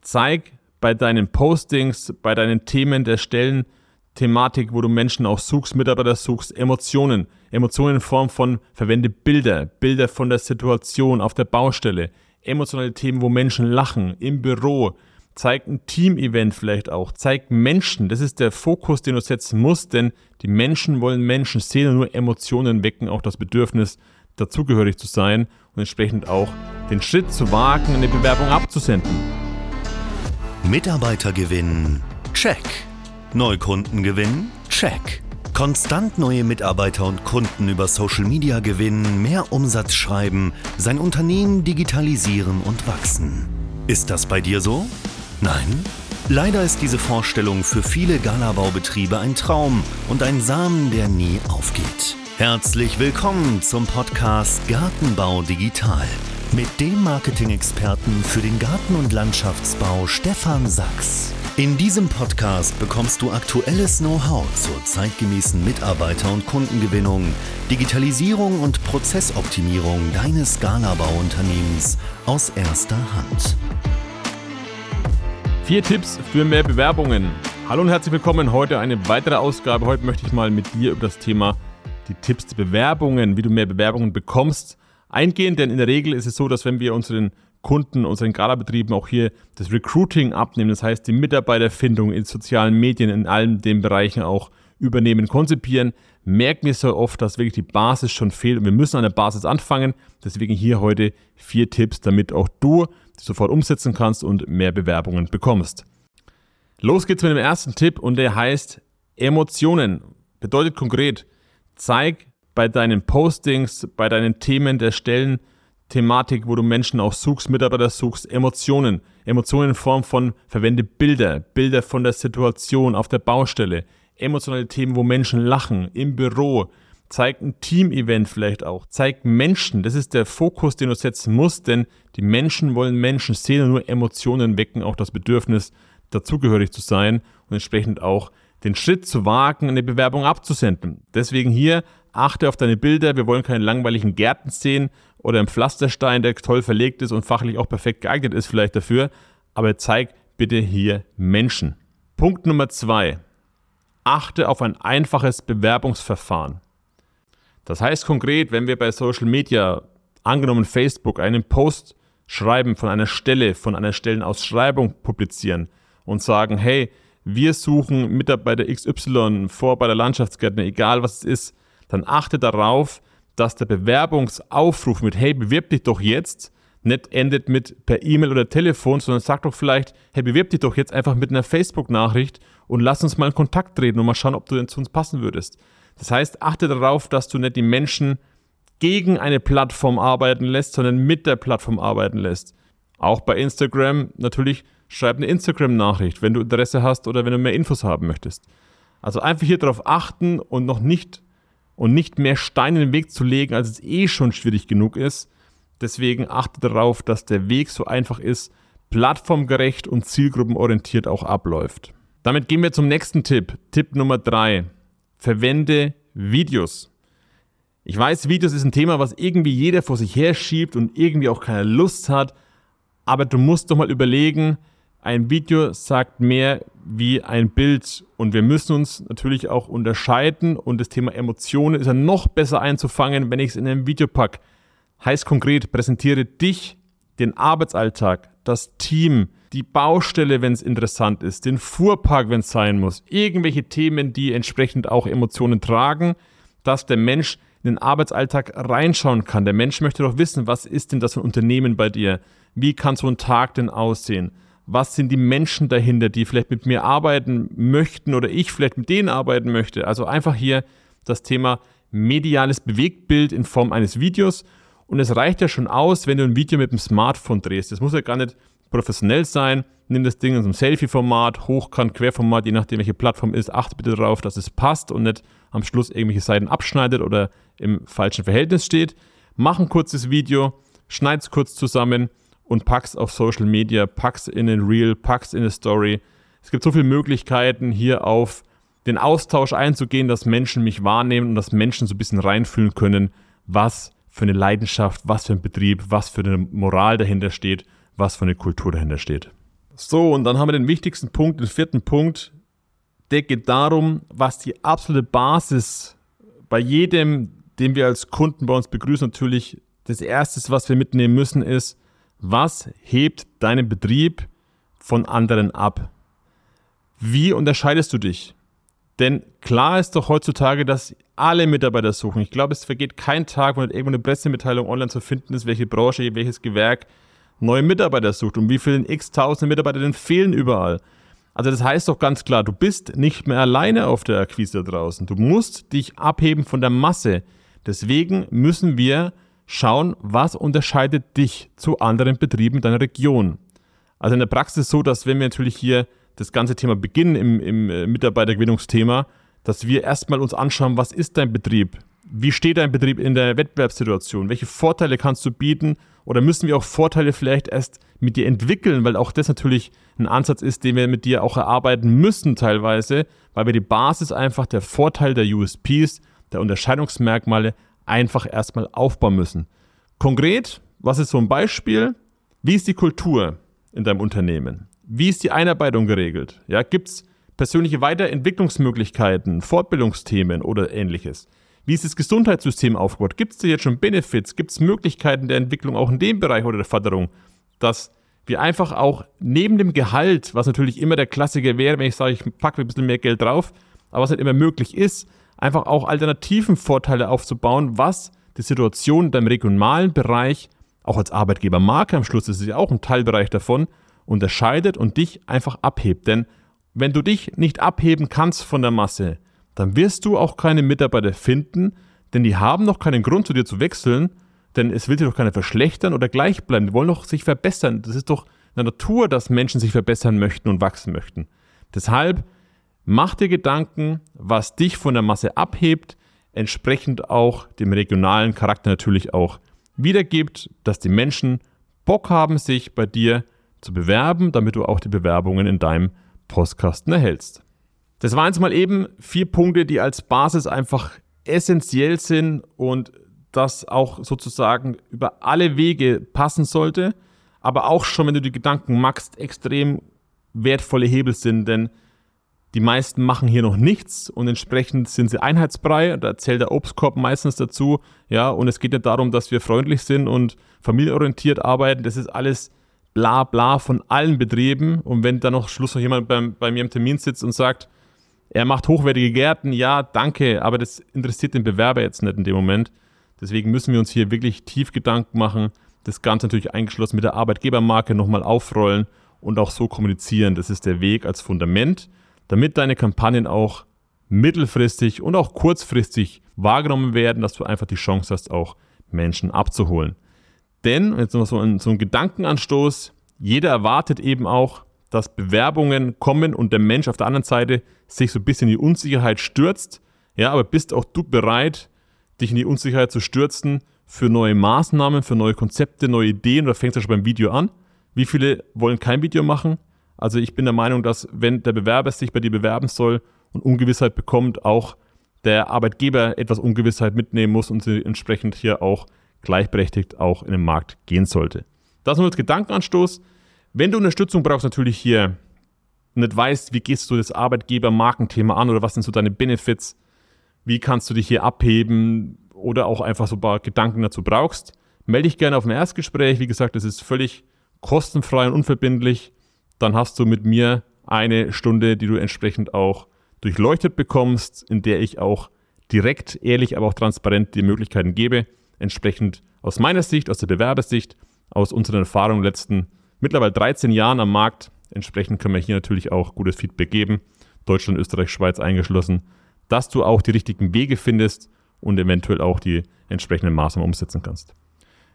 Zeig bei deinen Postings, bei deinen Themen der Stellen, Thematik, wo du Menschen auch suchst, Mitarbeiter suchst, Emotionen. Emotionen in Form von, verwende Bilder, Bilder von der Situation auf der Baustelle, emotionale Themen, wo Menschen lachen, im Büro, zeig ein Team-Event vielleicht auch, zeig Menschen, das ist der Fokus, den du setzen musst, denn die Menschen wollen Menschen sehen und nur Emotionen wecken auch das Bedürfnis, dazugehörig zu sein und entsprechend auch den Schritt zu wagen, eine Bewerbung abzusenden. Mitarbeiter gewinnen, check. Neukunden gewinnen, check. Konstant neue Mitarbeiter und Kunden über Social Media gewinnen, mehr Umsatz schreiben, sein Unternehmen digitalisieren und wachsen. Ist das bei dir so? Nein? Leider ist diese Vorstellung für viele Galabaubetriebe ein Traum und ein Samen, der nie aufgeht. Herzlich willkommen zum Podcast Gartenbau Digital mit dem Marketing-Experten für den Garten- und Landschaftsbau Stefan Sachs. In diesem Podcast bekommst du aktuelles Know-how zur zeitgemäßen Mitarbeiter- und Kundengewinnung, Digitalisierung und Prozessoptimierung deines Galabau-Unternehmens aus erster Hand. Vier Tipps für mehr Bewerbungen. Hallo und herzlich willkommen. Heute eine weitere Ausgabe. Heute möchte ich mal mit dir über das Thema die Tipps der Bewerbungen, wie du mehr Bewerbungen bekommst, eingehen. Denn in der Regel ist es so, dass wenn wir unseren Kunden, unseren Gala-Betrieben auch hier das Recruiting abnehmen, das heißt die Mitarbeiterfindung in sozialen Medien, in allen den Bereichen auch übernehmen, konzipieren, merken wir so oft, dass wirklich die Basis schon fehlt und wir müssen an der Basis anfangen. Deswegen hier heute vier Tipps, damit auch du die sofort umsetzen kannst und mehr Bewerbungen bekommst. Los geht's mit dem ersten Tipp und der heißt Emotionen. Bedeutet konkret, zeig bei deinen Postings, bei deinen Themen der Stellen, Thematik, wo du Menschen auch suchst, Mitarbeiter suchst, Emotionen. Emotionen in Form von, verwende Bilder, Bilder von der Situation auf der Baustelle, emotionale Themen, wo Menschen lachen, im Büro. Zeig ein Team-Event vielleicht auch. Zeig Menschen. Das ist der Fokus, den du setzen musst, denn die Menschen wollen Menschen sehen und nur Emotionen wecken auch das Bedürfnis, dazugehörig zu sein und entsprechend auch den Schritt zu wagen, eine Bewerbung abzusenden. Deswegen hier achte auf deine Bilder. Wir wollen keine langweiligen Gärten sehen oder einen Pflasterstein, der toll verlegt ist und fachlich auch perfekt geeignet ist vielleicht dafür. Aber zeig bitte hier Menschen. Punkt Nummer zwei. Achte auf ein einfaches Bewerbungsverfahren. Das heißt konkret, wenn wir bei Social Media, angenommen Facebook, einen Post schreiben von einer Stelle, von einer Stellenausschreibung publizieren und sagen, hey, wir suchen Mitarbeiter XY vor bei der Landschaftsgärtner, egal was es ist, dann achte darauf, dass der Bewerbungsaufruf mit Hey, bewirb dich doch jetzt nicht endet mit per E-Mail oder Telefon, sondern sag doch vielleicht, hey, bewirb dich doch jetzt einfach mit einer Facebook-Nachricht und lass uns mal in Kontakt treten und mal schauen, ob du denn zu uns passen würdest. Das heißt, achte darauf, dass du nicht die Menschen gegen eine Plattform arbeiten lässt, sondern mit der Plattform arbeiten lässt. Auch bei Instagram natürlich schreib eine Instagram-Nachricht, wenn du Interesse hast oder wenn du mehr Infos haben möchtest. Also einfach hier darauf achten und noch nicht und nicht mehr Steine in den Weg zu legen, als es eh schon schwierig genug ist. Deswegen achte darauf, dass der Weg so einfach ist, plattformgerecht und zielgruppenorientiert auch abläuft. Damit gehen wir zum nächsten Tipp. Tipp Nummer drei: Verwende Videos. Ich weiß, Videos ist ein Thema, was irgendwie jeder vor sich her schiebt und irgendwie auch keine Lust hat. Aber du musst doch mal überlegen, ein Video sagt mehr wie ein Bild und wir müssen uns natürlich auch unterscheiden und das Thema Emotionen ist ja noch besser einzufangen, wenn ich es in einem Video packe. Heißt konkret, präsentiere dich, den Arbeitsalltag, das Team, die Baustelle, wenn es interessant ist, den Fuhrpark, wenn es sein muss, irgendwelche Themen, die entsprechend auch Emotionen tragen, dass der Mensch in den Arbeitsalltag reinschauen kann. Der Mensch möchte doch wissen, was ist denn das für ein Unternehmen bei dir? Wie kann so ein Tag denn aussehen? Was sind die Menschen dahinter, die vielleicht mit mir arbeiten möchten oder ich vielleicht mit denen arbeiten möchte. Also einfach hier das Thema mediales Bewegtbild in Form eines Videos. Und es reicht ja schon aus, wenn du ein Video mit dem Smartphone drehst. Das muss ja gar nicht professionell sein. Nimm das Ding in so einem Selfie-Format, Hochkant, Querformat, je nachdem, welche Plattform ist. Achte bitte darauf, dass es passt und nicht am Schluss irgendwelche Seiten abschneidet oder im falschen Verhältnis steht. Mach ein kurzes Video, schneid es kurz zusammen und pack's auf Social Media, pack's in den Reel, pack's in eine Story. Es gibt so viele Möglichkeiten, hier auf den Austausch einzugehen, dass Menschen mich wahrnehmen und dass Menschen so ein bisschen reinfühlen können, was für eine Leidenschaft, was für ein Betrieb, was für eine Moral dahinter steht, was für eine Kultur dahinter steht. So, und dann haben wir den wichtigsten Punkt, den vierten Punkt. Der geht darum, was die absolute Basis bei jedem, den wir als Kunden bei uns begrüßen, natürlich das Erste, was wir mitnehmen müssen, ist, was hebt deinen Betrieb von anderen ab? Wie unterscheidest du dich? Denn klar ist doch heutzutage, dass alle Mitarbeiter suchen. Ich glaube, es vergeht kein Tag, wo nicht irgendwo eine Pressemitteilung online zu finden ist, welche Branche, welches Gewerk neue Mitarbeiter sucht und wie viele x tausende Mitarbeiter denn fehlen überall. Also das heißt doch ganz klar, du bist nicht mehr alleine auf der Akquise da draußen. Du musst dich abheben von der Masse. Deswegen müssen wir schauen, was unterscheidet dich zu anderen Betrieben deiner Region. Also in der Praxis so, dass wenn wir natürlich hier das ganze Thema beginnen im, im äh, Mitarbeitergewinnungsthema, dass wir erstmal uns anschauen, was ist dein Betrieb? Wie steht dein Betrieb in der Wettbewerbssituation? Welche Vorteile kannst du bieten? Oder müssen wir auch Vorteile vielleicht erst mit dir entwickeln, weil auch das natürlich ein Ansatz ist, den wir mit dir auch erarbeiten müssen teilweise, weil wir die Basis einfach der Vorteile der USPs, der Unterscheidungsmerkmale einfach erstmal aufbauen müssen. Konkret, was ist so ein Beispiel? Wie ist die Kultur in deinem Unternehmen? Wie ist die Einarbeitung geregelt? Ja, Gibt es persönliche Weiterentwicklungsmöglichkeiten, Fortbildungsthemen oder ähnliches? Wie ist das Gesundheitssystem aufgebaut? Gibt es da jetzt schon Benefits? Gibt es Möglichkeiten der Entwicklung auch in dem Bereich oder der Förderung, dass wir einfach auch neben dem Gehalt, was natürlich immer der Klassiker wäre, wenn ich sage, ich packe ein bisschen mehr Geld drauf, aber was nicht immer möglich ist, einfach auch alternativen Vorteile aufzubauen, was die Situation in deinem regionalen Bereich, auch als Arbeitgebermarke am Schluss, das ist ja auch ein Teilbereich davon, unterscheidet und dich einfach abhebt. Denn wenn du dich nicht abheben kannst von der Masse, dann wirst du auch keine Mitarbeiter finden, denn die haben noch keinen Grund zu dir zu wechseln, denn es will dir doch keiner verschlechtern oder gleich bleiben. Die wollen doch sich verbessern. Das ist doch in der Natur, dass Menschen sich verbessern möchten und wachsen möchten. Deshalb Mach dir Gedanken, was dich von der Masse abhebt, entsprechend auch dem regionalen Charakter natürlich auch wiedergibt, dass die Menschen Bock haben, sich bei dir zu bewerben, damit du auch die Bewerbungen in deinem Postkasten erhältst. Das waren jetzt mal eben vier Punkte, die als Basis einfach essentiell sind und das auch sozusagen über alle Wege passen sollte, aber auch schon, wenn du die Gedanken machst, extrem wertvolle Hebel sind, denn die meisten machen hier noch nichts und entsprechend sind sie einheitsbrei. Da zählt der Obstkorb meistens dazu. Ja, und es geht nicht darum, dass wir freundlich sind und familienorientiert arbeiten. Das ist alles bla bla von allen Betrieben. Und wenn dann noch Schluss noch jemand beim, bei mir im Termin sitzt und sagt, er macht hochwertige Gärten, ja, danke, aber das interessiert den Bewerber jetzt nicht in dem Moment. Deswegen müssen wir uns hier wirklich tief Gedanken machen, das Ganze natürlich eingeschlossen mit der Arbeitgebermarke nochmal aufrollen und auch so kommunizieren. Das ist der Weg als Fundament damit deine Kampagnen auch mittelfristig und auch kurzfristig wahrgenommen werden, dass du einfach die Chance hast, auch Menschen abzuholen. Denn, jetzt noch so ein, so ein Gedankenanstoß, jeder erwartet eben auch, dass Bewerbungen kommen und der Mensch auf der anderen Seite sich so ein bisschen in die Unsicherheit stürzt. Ja, aber bist auch du bereit, dich in die Unsicherheit zu stürzen für neue Maßnahmen, für neue Konzepte, neue Ideen oder fängst du schon beim Video an? Wie viele wollen kein Video machen? Also ich bin der Meinung, dass wenn der Bewerber sich bei dir bewerben soll und Ungewissheit bekommt, auch der Arbeitgeber etwas Ungewissheit mitnehmen muss und sie entsprechend hier auch gleichberechtigt auch in den Markt gehen sollte. Das nur als Gedankenanstoß. Wenn du Unterstützung brauchst, natürlich hier nicht weißt, wie gehst du das Arbeitgeber-Markenthema an oder was sind so deine Benefits, wie kannst du dich hier abheben oder auch einfach so ein paar Gedanken dazu brauchst, melde dich gerne auf ein Erstgespräch. Wie gesagt, das ist völlig kostenfrei und unverbindlich dann hast du mit mir eine Stunde, die du entsprechend auch durchleuchtet bekommst, in der ich auch direkt, ehrlich, aber auch transparent die Möglichkeiten gebe, entsprechend aus meiner Sicht, aus der Bewerbersicht, aus unseren Erfahrungen letzten mittlerweile 13 Jahren am Markt. Entsprechend können wir hier natürlich auch gutes Feedback geben, Deutschland, Österreich, Schweiz eingeschlossen, dass du auch die richtigen Wege findest und eventuell auch die entsprechenden Maßnahmen umsetzen kannst.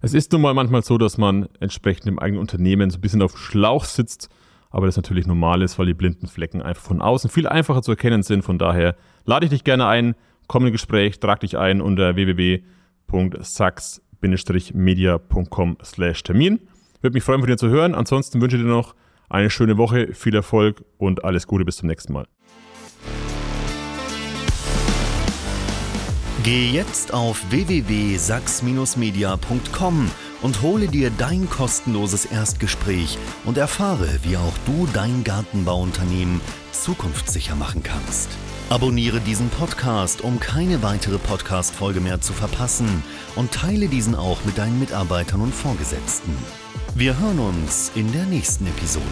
Es ist nun mal manchmal so, dass man entsprechend im eigenen Unternehmen so ein bisschen auf Schlauch sitzt aber das natürlich normal ist, weil die blinden Flecken einfach von außen viel einfacher zu erkennen sind. Von daher lade ich dich gerne ein, komm in Gespräch, trag dich ein unter www.sax-media.com slash Termin. Würde mich freuen, von dir zu hören. Ansonsten wünsche ich dir noch eine schöne Woche, viel Erfolg und alles Gute bis zum nächsten Mal. Geh jetzt auf www.sachs-media.com und hole dir dein kostenloses Erstgespräch und erfahre, wie auch du dein Gartenbauunternehmen zukunftssicher machen kannst. Abonniere diesen Podcast, um keine weitere Podcast-Folge mehr zu verpassen und teile diesen auch mit deinen Mitarbeitern und Vorgesetzten. Wir hören uns in der nächsten Episode.